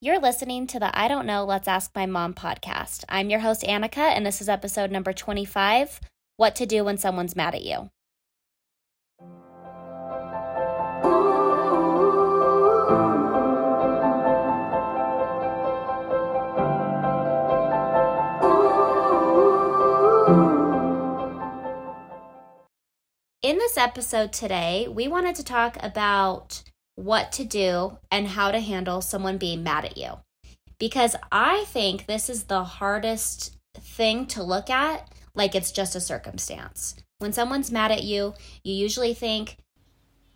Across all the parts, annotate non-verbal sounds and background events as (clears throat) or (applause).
You're listening to the I Don't Know, Let's Ask My Mom podcast. I'm your host, Annika, and this is episode number 25 What to Do When Someone's Mad at You. In this episode today, we wanted to talk about what to do and how to handle someone being mad at you. Because I think this is the hardest thing to look at like it's just a circumstance. When someone's mad at you, you usually think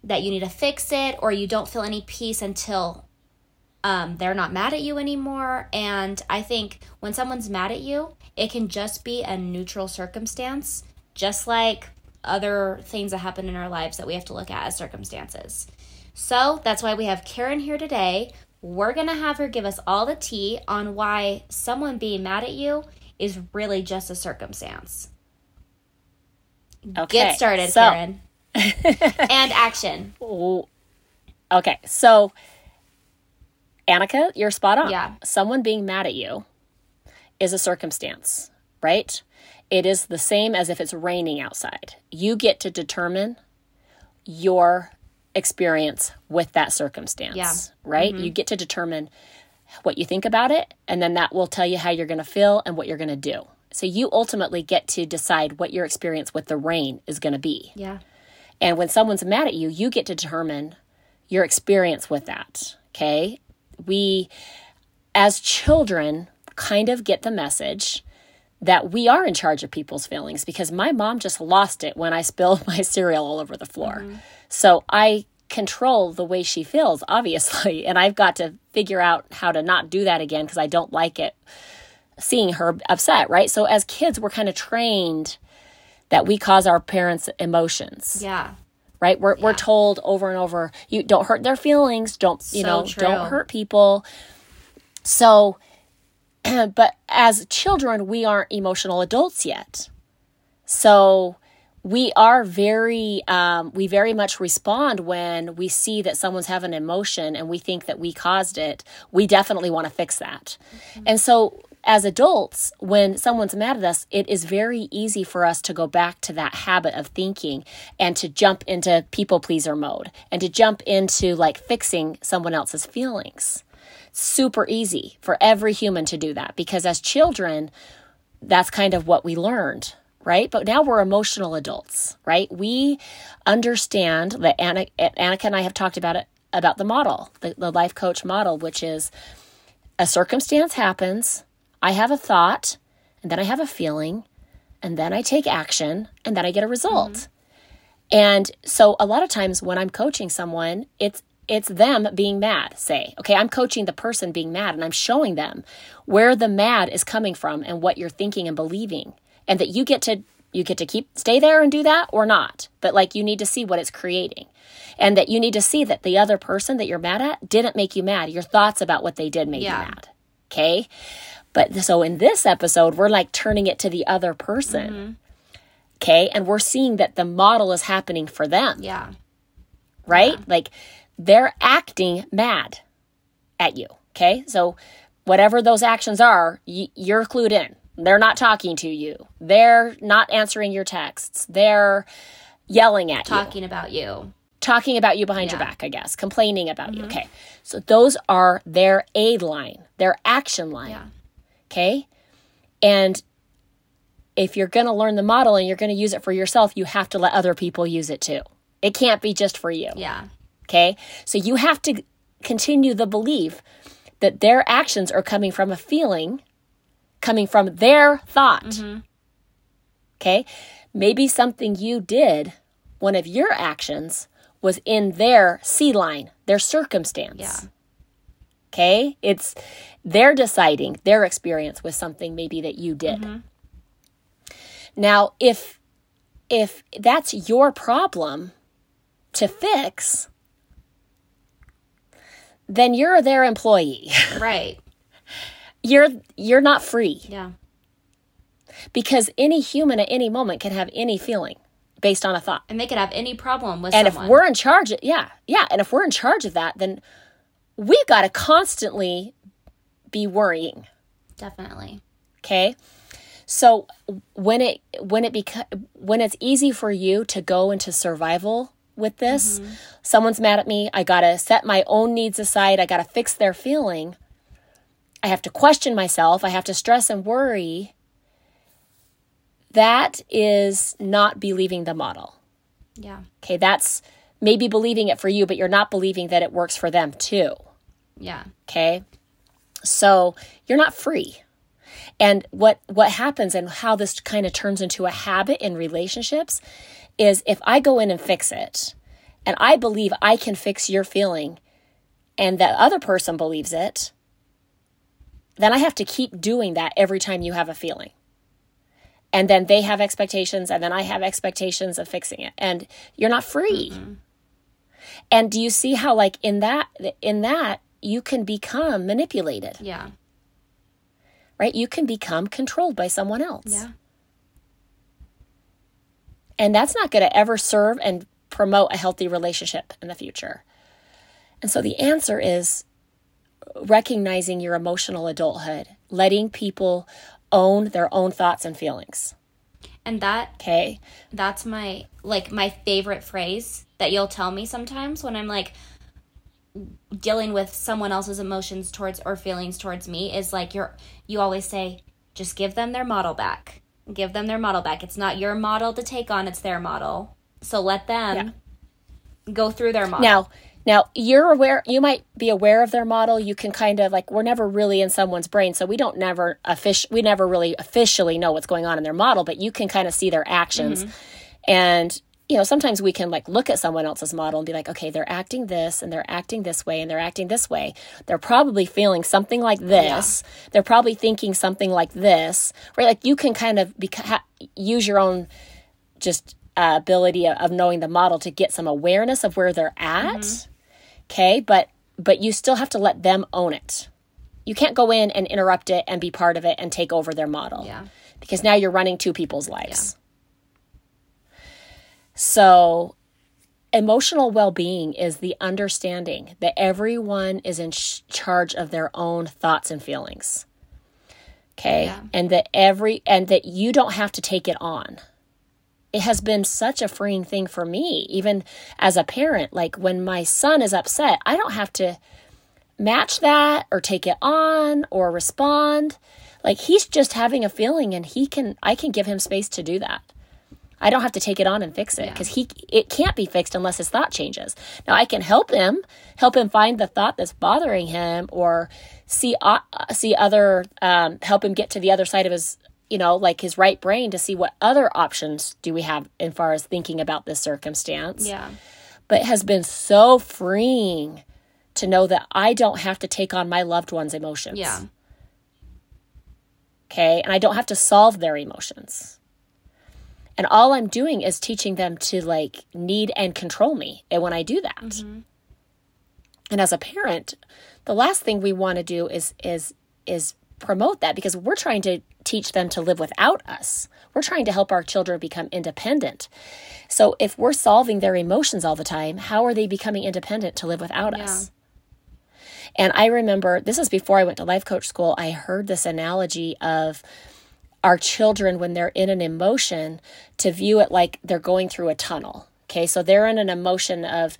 that you need to fix it or you don't feel any peace until um, they're not mad at you anymore. And I think when someone's mad at you, it can just be a neutral circumstance, just like other things that happen in our lives that we have to look at as circumstances. So that's why we have Karen here today. We're going to have her give us all the tea on why someone being mad at you is really just a circumstance. Okay, Get started, so- Karen. (laughs) and action. Okay, so Annika, you're spot on. Yeah. Someone being mad at you is a circumstance, right? It is the same as if it's raining outside. You get to determine your experience with that circumstance, Yeah. right? You mm-hmm. get to determine what you think about it, and then that will tell you how you're going to feel and what you're going to do. So you ultimately get to decide what your experience with the rain is going to be. Yeah. And when someone's mad at you, you get to determine your experience with that. Okay. We, as children, kind of get the message that we are in charge of people's feelings because my mom just lost it when I spilled (laughs) my cereal all over the floor. Mm-hmm. So I control the way she feels, (laughs) obviously. And I've got to figure out how to not do that again because I don't like it seeing her upset, right? So as kids, we're kind of trained that we cause our parents' emotions Yeah. right? We're, we're told over and over, you don't hurt their feelings, don't, you So know, true. don't hurt people. So, (clears throat) but as children, we aren't emotional adults yet. So, we are very, um, we very much respond when we see that someone's having an emotion and we think that we caused it. We definitely want to fix that. And so, as adults, when someone's mad at us, it is very easy for us to go back to that habit of thinking and to jump into people pleaser mode and to jump into like fixing someone else's feelings. Super easy for every human to do that because as children, that's kind of what we learned, right? But now we're emotional adults, right? We understand that Anna, Annika and I have talked about it about the model, the, the life coach model, which is a circumstance happens, I have a thought, and then I have a feeling, and then I take action, and then I get a result. Mm-hmm. And so a lot of times when I'm coaching someone, it's it's them being mad, say. Okay, I'm coaching the person being mad and I'm showing them where the mad is coming from and what you're thinking and believing. And that you get to you get to keep stay there and do that or not. But like you need to see what it's creating. And that you need to see that the other person that you're mad at didn't make you mad. Your thoughts about what they did made Yeah. you mad. Okay? But so in this episode, we're like turning it to the other person. Mm-hmm. Okay? And we're seeing that the model is happening for them Yeah. right? Like they're acting mad at you. Okay. So whatever those actions are, you're clued in. They're not talking to you. They're not answering your texts. They're yelling at you, Talking about you. talking about you behind your back, I guess, complaining about you. Mm-hmm. Okay. So those are their A line, their action line. Yeah. Okay. And if you're going to learn the model and you're going to use it for yourself, you have to let other people use it too. It can't be just for you. Yeah. Okay. So you have to continue the belief that their actions are coming from a feeling, coming from their thought. Okay. Maybe something you did, one of your actions was in their C line, their circumstance. Yeah. Okay. It's they're deciding their experience with something maybe that you did. Mm-hmm. Now, if if that's your problem to fix, then you're their employee. (laughs) Right. you're you're not free Yeah. because any human at any moment can have any feeling based on a thought. And they could have any problem with And someone. if we're in charge of, yeah, yeah, and if we're in charge of that, then we've got to constantly be worrying. Definitely. Okay. So when it when it beca- when it's easy for you to go into survival with this, mm-hmm. someone's mad at me, I got to set my own needs aside, I got to fix their feeling. I have to question myself, I have to stress and worry. That is not believing the model. Yeah. Okay, that's maybe believing it for you, but you're not believing that it works for them too. Yeah. Okay. So you're not free. And what what happens and how this kind of turns into a habit in relationships is if I go in and fix it and I believe I can fix your feeling and that other person believes it, then I have to keep doing that every time you have a feeling. And then they have expectations and then I have expectations of fixing it. And you're not free. Mm-hmm. And do you see how like in that in that you can become manipulated? Yeah. Right? You can become controlled by someone else. Yeah. And that's not going to ever serve and promote a healthy relationship in the future. And so the answer is recognizing your emotional adulthood, letting people own their own thoughts and feelings. And that okay, that's my like my favorite phrase that you'll tell me sometimes when I'm like dealing with someone else's emotions towards or feelings towards me is like you're you always say just give them their model back. Give them their model back. It's not your model to take on, it's their model. So let them yeah. go through their model. Now, now you're aware you might be aware of their model. You can kind of like we're never really in someone's brain, so we don't never offic- we never really officially know what's going on in their model, but you can kind of see their actions. Mm-hmm. And you know, sometimes we can like look at someone else's model and be like, okay, they're acting this and they're acting this way and they're acting this way. They're probably feeling something like this. Yeah. They're probably thinking something like this, right? Like you can kind of beca- use your own just uh, ability of, of, knowing the model to get some awareness of where they're at. Mm-hmm. Okay, but but you still have to let them own it. You can't go in and interrupt it and be part of it and take over their model. Yeah. Because now you're running two people's lives. Yeah. So emotional well-being is the understanding that everyone is in sh- charge of their own thoughts and feelings. Okay? Yeah. And that every and that you don't have to take it on it has been such a freeing thing for me, even as a parent. Like when my son is upset, I don't have to match that or take it on or respond. Like he's just having a feeling and he can I can give him space to do that. I don't have to take it on and fix it because yeah. he it can't be fixed unless his thought changes. Now I can help him, help him find the thought that's bothering him, or see uh, see other um, help him get to the other side of his you know, like his right brain to see what other options do we have as far as thinking about this circumstance. Yeah. But it has been so freeing to know that I don't have to take on my loved one's emotions. Yeah. Okay. And I don't have to solve their emotions. And all I'm doing is teaching them to like need and control me. And when I do that, mm-hmm. and as a parent, the last thing we want to do is is is promote that because we're trying to teach them to live without us. We're trying to help our children become independent. So if we're solving their emotions all the time, how are they becoming independent to live without yeah. us? And I remember this is before I went to life coach school, I heard this analogy of our children when they're in an emotion to view it like they're going through a tunnel. Okay? So they're in an emotion of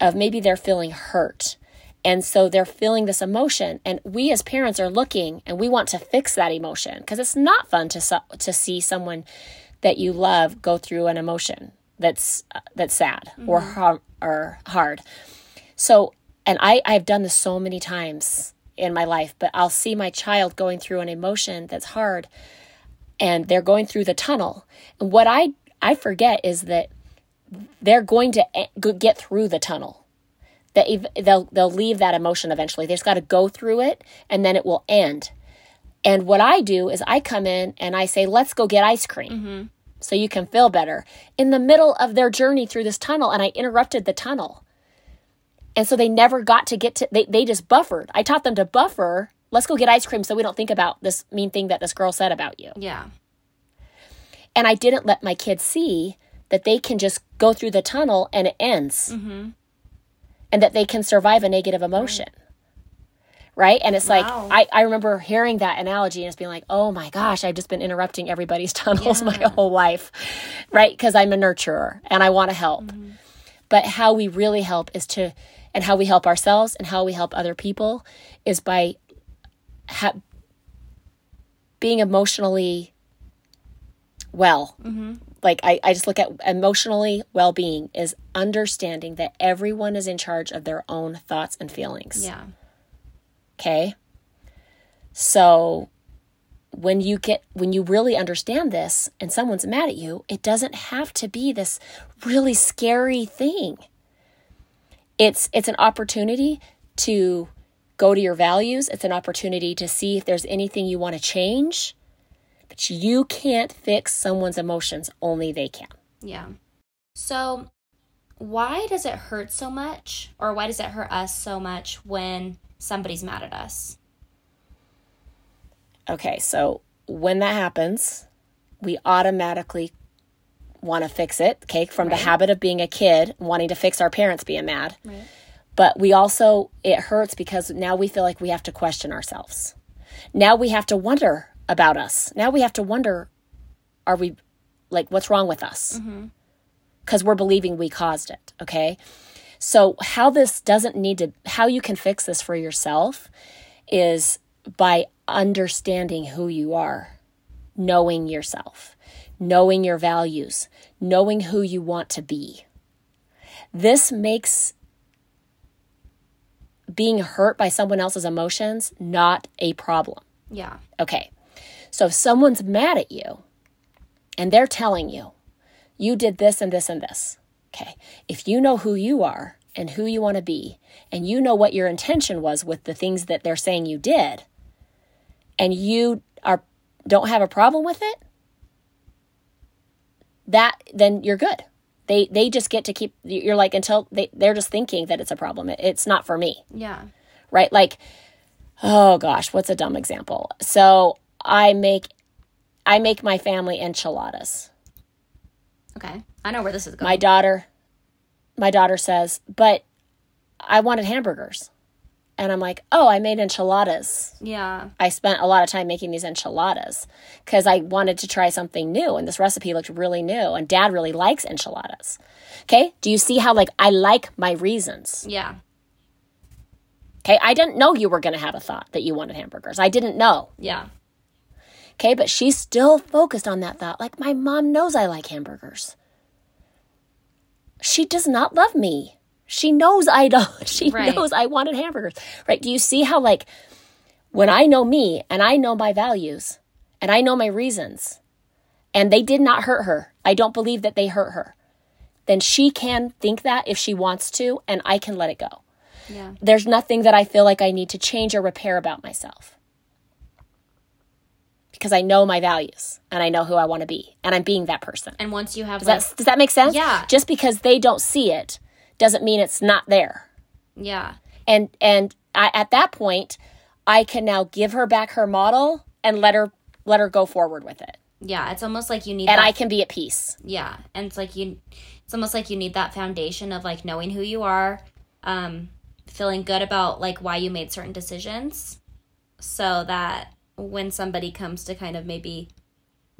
of maybe they're feeling hurt and so they're feeling this emotion. And we as parents are looking and we want to fix that emotion because it's not fun to, to see someone that you love go through an emotion that's uh, that's sad mm-hmm. or har- or hard. So, and I I've done this so many times in my life, but I'll see my child going through an emotion that's hard and they're going through the tunnel. And what I I forget is that they're going to get through the tunnel that they'll they'll leave that emotion eventually. They just got to go through it and then it will end. And what I do is I come in and I say, "Let's go get ice cream." Mm-hmm. So you can feel better in the middle of their journey through this tunnel and I interrupted the tunnel. And so they never got to get to they they just buffered. I taught them to buffer. Let's go get ice cream so we don't think about this mean thing that this girl said about you. Yeah. And I didn't let my kids see that they can just go through the tunnel and it ends. Mm-hmm and that they can survive a negative emotion. Right. right? And it's Wow. like I, I remember hearing that analogy and it's being like, oh my gosh, I've just been interrupting everybody's (laughs) tunnels my whole life, right? Because I'm a nurturer and I want to help. Mm-hmm. But how we really help is to, and how we help ourselves and how we help other people is by ha- being emotionally well. Mm-hmm. Like I, I just look at emotionally well being is understanding that everyone is in charge of their own thoughts and feelings. Yeah. Okay. So when you get when you really understand this and someone's mad at you, it doesn't have to be this really scary thing. It's it's an opportunity to go to your values. It's an opportunity to see if there's anything you want to change. But you can't fix someone's emotions, only they can. Yeah. So, why does it hurt so much, or why does it hurt us so much when somebody's mad at us? Okay, so when that happens, we automatically want to fix it, okay, from the habit of being a kid, wanting to fix our parents being mad. Right. But we also, it hurts because now we feel like we have to question ourselves. Now we have to wonder about us. Now we have to wonder, are we, like, what's wrong with us? Mm-hmm. Because we're believing we caused it, okay? So, how this doesn't need to, how you can fix this for yourself is by understanding who you are, knowing yourself, knowing your values, knowing who you want to be. This makes being hurt by someone else's emotions not a problem. Yeah. Okay. So if someone's mad at you and they're telling you, you did this and this and this, okay. If you know who you are and who you want to be, and you know what your intention was with the things that they're saying you did, and you are don't have a problem with it, that then you're good. They they just get to keep you're like until they they're just thinking that it's a problem. It, it's not for me Yeah. right? Like, oh gosh, what's a dumb example? So I make I make my family enchiladas. Okay. I know where this is going. My daughter my daughter says, "But I wanted hamburgers." And I'm like, "Oh, I made enchiladas." yeah. I spent a lot of time making these enchiladas because I wanted to try something new and this recipe looked really new and dad really likes enchiladas. Okay? Do you see how like I like my reasons? Yeah. Okay? I didn't know you were going to have a thought that you wanted hamburgers. I didn't know. Yeah. Okay, but she's still focused on that thought. Like, my mom knows I like hamburgers. She does not love me. She knows I (laughs) don't. She Right. knows I wanted hamburgers. Right? Do you see how, like, when I know me and I know my values and I know my reasons and they did not hurt her, I don't believe that they hurt her, then she can think that if she wants to and I can let it go. Yeah. There's nothing that I feel like I need to change or repair about myself because I know my values and I know who I want to be and I'm being that person. And once you have Does like, that, does that make sense? Yeah. Just because they don't see it doesn't mean it's not there. yeah. And and I, at that point, I can now give her back her model and let her let her go forward with it. Yeah. It's almost like you need And that I can be at peace. yeah and it's like you it's almost like you need that foundation of like knowing who you are um feeling good about like why you made certain decisions so that when somebody comes to kind of maybe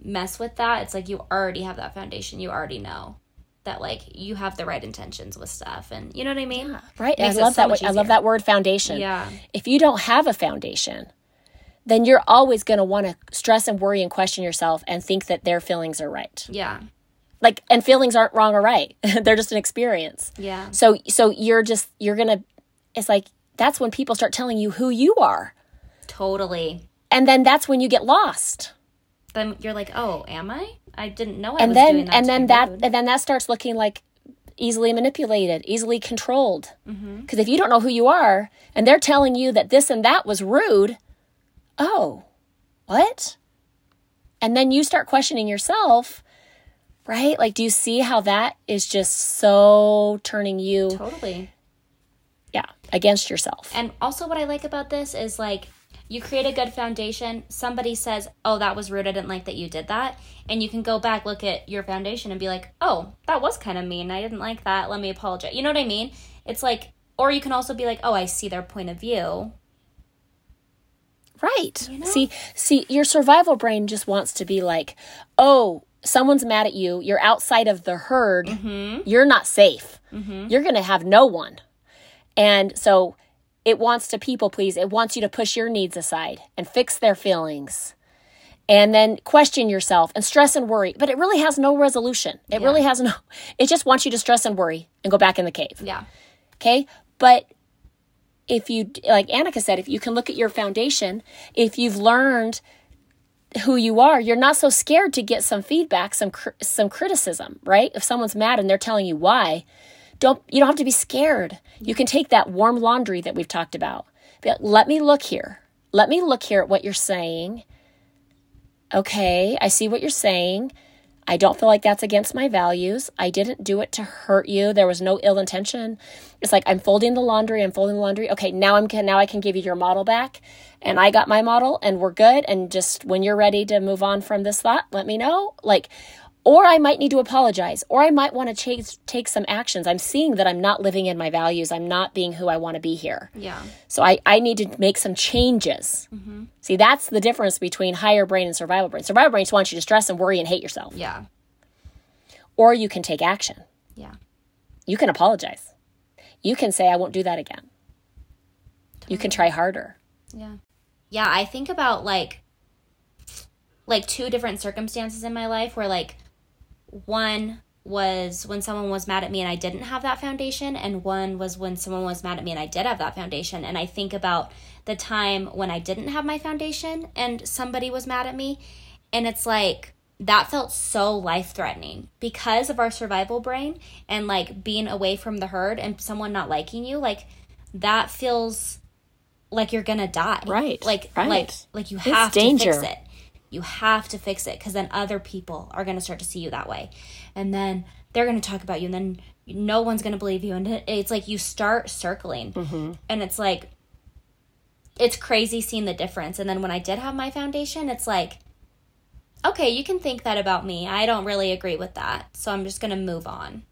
mess with that it's like you already have that foundation you already know that like you have the right intentions with stuff and you know what i mean Right? Makes I love so that word. I love that word foundation. yeah If you don't have a foundation, then you're always going to want to stress and worry and question yourself and think that their feelings are right. yeah Like and feelings aren't wrong or right. (laughs) They're just an experience. yeah So so you're just you're going to it's like that's when people start telling you who you are. totally And then that's when you get lost. then you're like oh am i i didn't know i And was then doing that and then that rude. and then that starts looking like easily manipulated, easily controlled. Mm-hmm. Because if you don't know who you are and they're telling you that this and that was rude, oh, what? And then you start questioning yourself, right? Like, do you see how that is just so turning you, totally yeah, against yourself? And also, what I like about this is like you create a good foundation. Somebody says, Oh, that was rude. I didn't like that you did that. And you can go back, look at your foundation, and be like, Oh, that was kind of mean. I didn't like that. Let me apologize. You know what I mean? It's like, or you can also be like, Oh, I see their point of view. Right. You know? See, see, your survival brain just wants to be like, oh, someone's mad at you. You're outside of the herd. Mm-hmm. You're not safe. Mm-hmm. You're going to have no one. And so it wants to people please. It wants you to push your needs aside and fix their feelings and then question yourself and stress and worry. But it really has no resolution. It yeah. really has no, it just wants you to stress and worry and go back in the cave. Yeah. Okay. But if you, like Annika said, if you can look at your foundation, if you've learned who you are, you're not so scared to get some feedback, some some criticism, right? If someone's mad and they're telling you why, don't you don't have to be scared. You can take that warm laundry that we've talked about. Like, Let me look here. Let me look here at what you're saying. Okay, I see what you're saying. I don't feel like that's against my values. I didn't do it to hurt you. There was no ill intention. It's like I'm folding the laundry, I'm folding the laundry. Okay, now I'm now I can give you your model back. And I got my model and we're good and just when you're ready to move on from this thought, let me know. Like or I might need to apologize, or I might want to change, take some actions. I'm seeing that I'm not living in my values. I'm not being who I want to be here. Yeah. So I, I need to make some changes. Mm-hmm. See, that's the difference between higher brain and survival brain. Survival brain just wants you to stress and worry and hate yourself. Yeah. Or you can take action. Yeah. You can apologize. You can say, I won't do that again. Totally. You can try harder. Yeah. Yeah. I think about like, like two different circumstances in my life where like one was when someone was mad at me and I didn't have that foundation, and one was when someone was mad at me and I did have that foundation. And I think about the time when I didn't have my foundation and somebody was mad at me, and it's like that felt so life threatening because of our survival brain and like being away from the herd and someone not liking you. Like that feels like you're gonna die. Right. Like right. like like you have it's to danger. fix it. You have to fix it because then other people are going to start to see you that way. And then they're going to talk about you and then no one's going to believe you. And it's like you start circling. Mm-hmm. And it's like, it's crazy seeing the difference. And then when I did have my foundation, it's like, okay, you can think that about me. I don't really agree with that. So I'm just going to move on.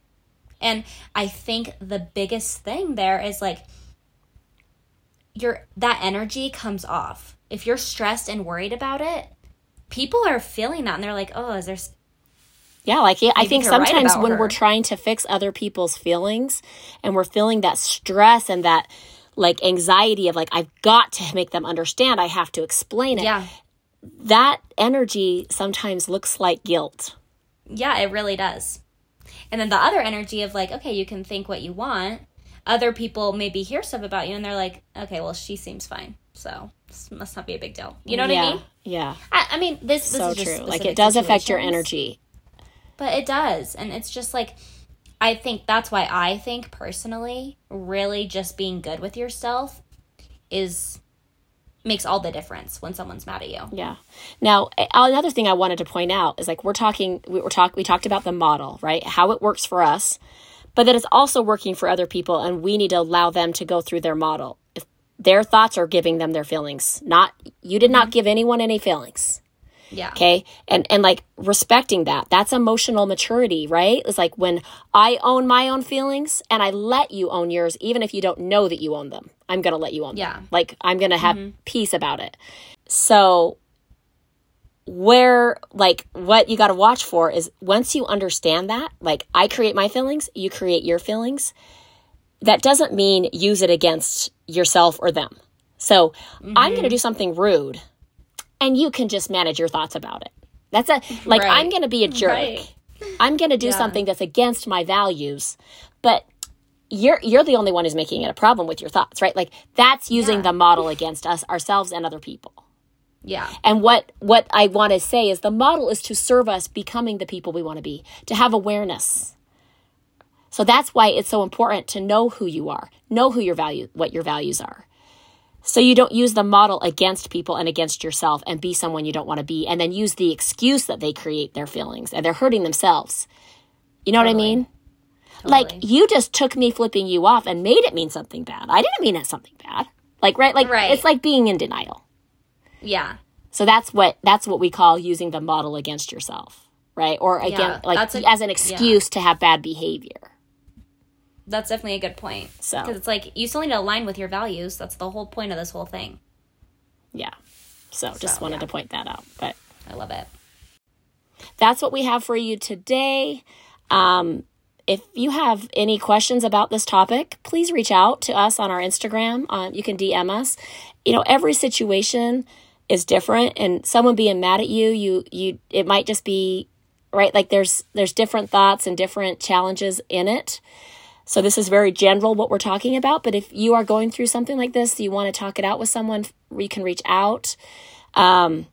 And I think the biggest thing there is like, your that energy comes off. If you're stressed and worried about it, people are feeling that and they're like, oh, is there. Yeah, like I think sometimes right when her. we're trying to fix other people's feelings and we're feeling that stress and that like anxiety of like I've got to make them understand, I have to explain it. Yeah. That energy sometimes looks like guilt. Yeah, it really does. And then the other energy of like, okay, you can think what you want. Other people maybe hear stuff about you and they're like, okay, well, she seems fine. So this must not be a big deal. You know what yeah, I mean? Yeah. I, I mean, this, this so true. Like it does affect your energy. But it does. And it's just like, I think that's why I think personally, really just being good with yourself is makes all the difference when someone's mad at you. Yeah. Now, another thing I wanted to point out is like we're talking we were talk we talked about the model, right? How it works for us, but that it's also working for other people and we need to allow them to go through their model. If their thoughts are giving them their feelings. Not you did not mm-hmm. give anyone any feelings. Yeah. Okay. And and like respecting that. That's emotional maturity, right? It's like when I own my own feelings and I let you own yours, even if you don't know that you own them. I'm gonna let you own yeah. them. Like I'm gonna have mm-hmm. peace about it. So where like what you got to watch for is once you understand that like i create my feelings you create your feelings that doesn't mean use it against yourself or them. So mm-hmm. I'm going to do something rude and you can just manage your thoughts about it. That's a, like, right. I'm going to be a jerk. Right. I'm going to do yeah. something that's against my values, but you're you're the only one who's making it a problem with your thoughts, right? Like that's using yeah. the model against us, ourselves and other people. Yeah. And what what I want to say is the model is to serve us becoming the people we want to be, to have awareness. So that's why it's so important to know who you are, know who your value, what your values are. So you don't use the model against people and against yourself and be someone you don't want to be and then use the excuse that they create their feelings and they're hurting themselves. You know totally. what I mean? Totally. Like you just took me flipping you off and made it mean something bad. I didn't mean it something bad. Like right like right. it's like being in denial. Yeah. So that's what that's what we call using the model against yourself, right? Or again yeah, like a, as an excuse yeah. to have bad behavior that's definitely a good point. So because it's like you still need to align with your values. That's the whole point of this whole thing. Yeah. So just So, wanted yeah. to point that out. But I love it. that's what we have for you today. Um, if you have any questions about this topic, please reach out to us on our Instagram. Um, you can DM us. You know, every situation is different, and someone being mad at you, you you it might just be right. Like there's there's different thoughts and different challenges in it. So this is very general what we're talking about. But if you are going through something like this, you want to talk it out with someone, you can reach out. Um,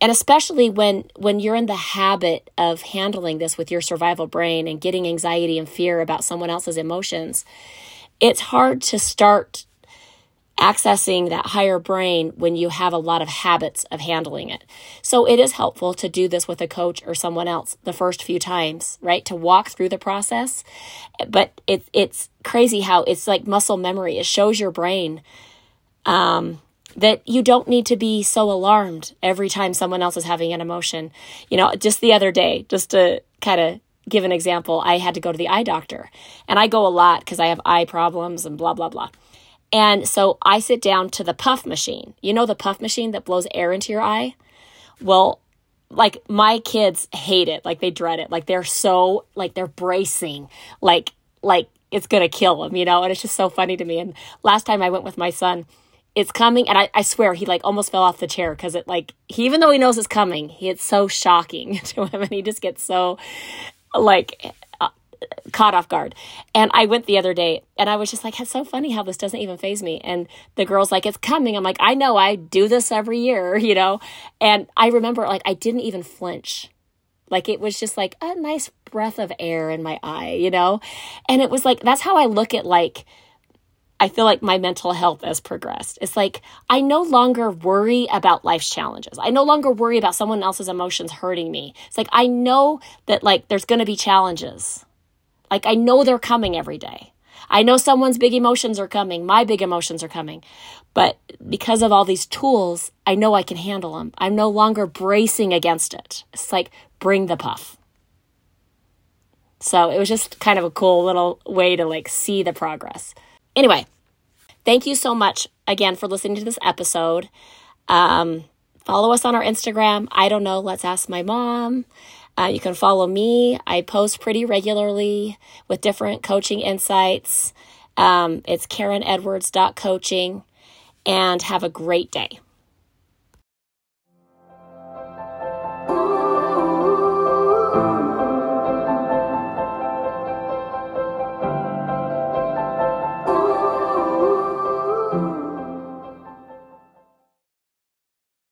and especially when when you're in the habit of handling this with your survival brain and getting anxiety and fear about someone else's emotions it's hard to start accessing that higher brain when you have a lot of habits of handling it so it is helpful to do this with a coach or someone else the first few times right to walk through the process but it, it's crazy how it's like muscle memory it shows your brain um, that you don't need to be so alarmed every time someone else is having an emotion. You know, just the other day, just to kind of give an example, I had to go to the eye doctor. And I go a lot because I have eye problems and blah, blah, blah. And so I sit down to the puff machine. You know, the puff machine that blows air into your eye? Well, like my kids hate it. Like they dread it. Like they're so, like they're bracing. Like, like it's going to kill them, you know? And it's just so funny to me. And last time I went with my son, it's coming and I, I swear he like almost fell off the chair because it like he even though he knows it's coming he it's so shocking (laughs) to him and he just gets so like caught off guard and i went the other day and i was just like it's so funny how this doesn't even faze me and the girl's like it's coming i'm like i know i do this every year (laughs) you know and i remember like i didn't even flinch like it was just like a nice breath of air in my eye you know and it was like that's how i look at like I feel like my mental health has progressed. It's like I no longer worry about life's challenges. I no longer worry about someone else's emotions hurting me. It's like I know that like there's going to be challenges. Like I know they're coming every day. I know someone's big emotions are coming. My big emotions are coming. But because of all these tools, I know I can handle them. I'm no longer bracing against it. It's like bring the puff. So it was just kind of a cool little way to like see the progress. Anyway, thank you so much again for listening to this episode. Um, follow us on our Instagram. I don't know. Let's ask my mom. Uh, you can follow me. I post pretty regularly with different coaching insights. Um, it's KarenEdwards.coaching and have a great day.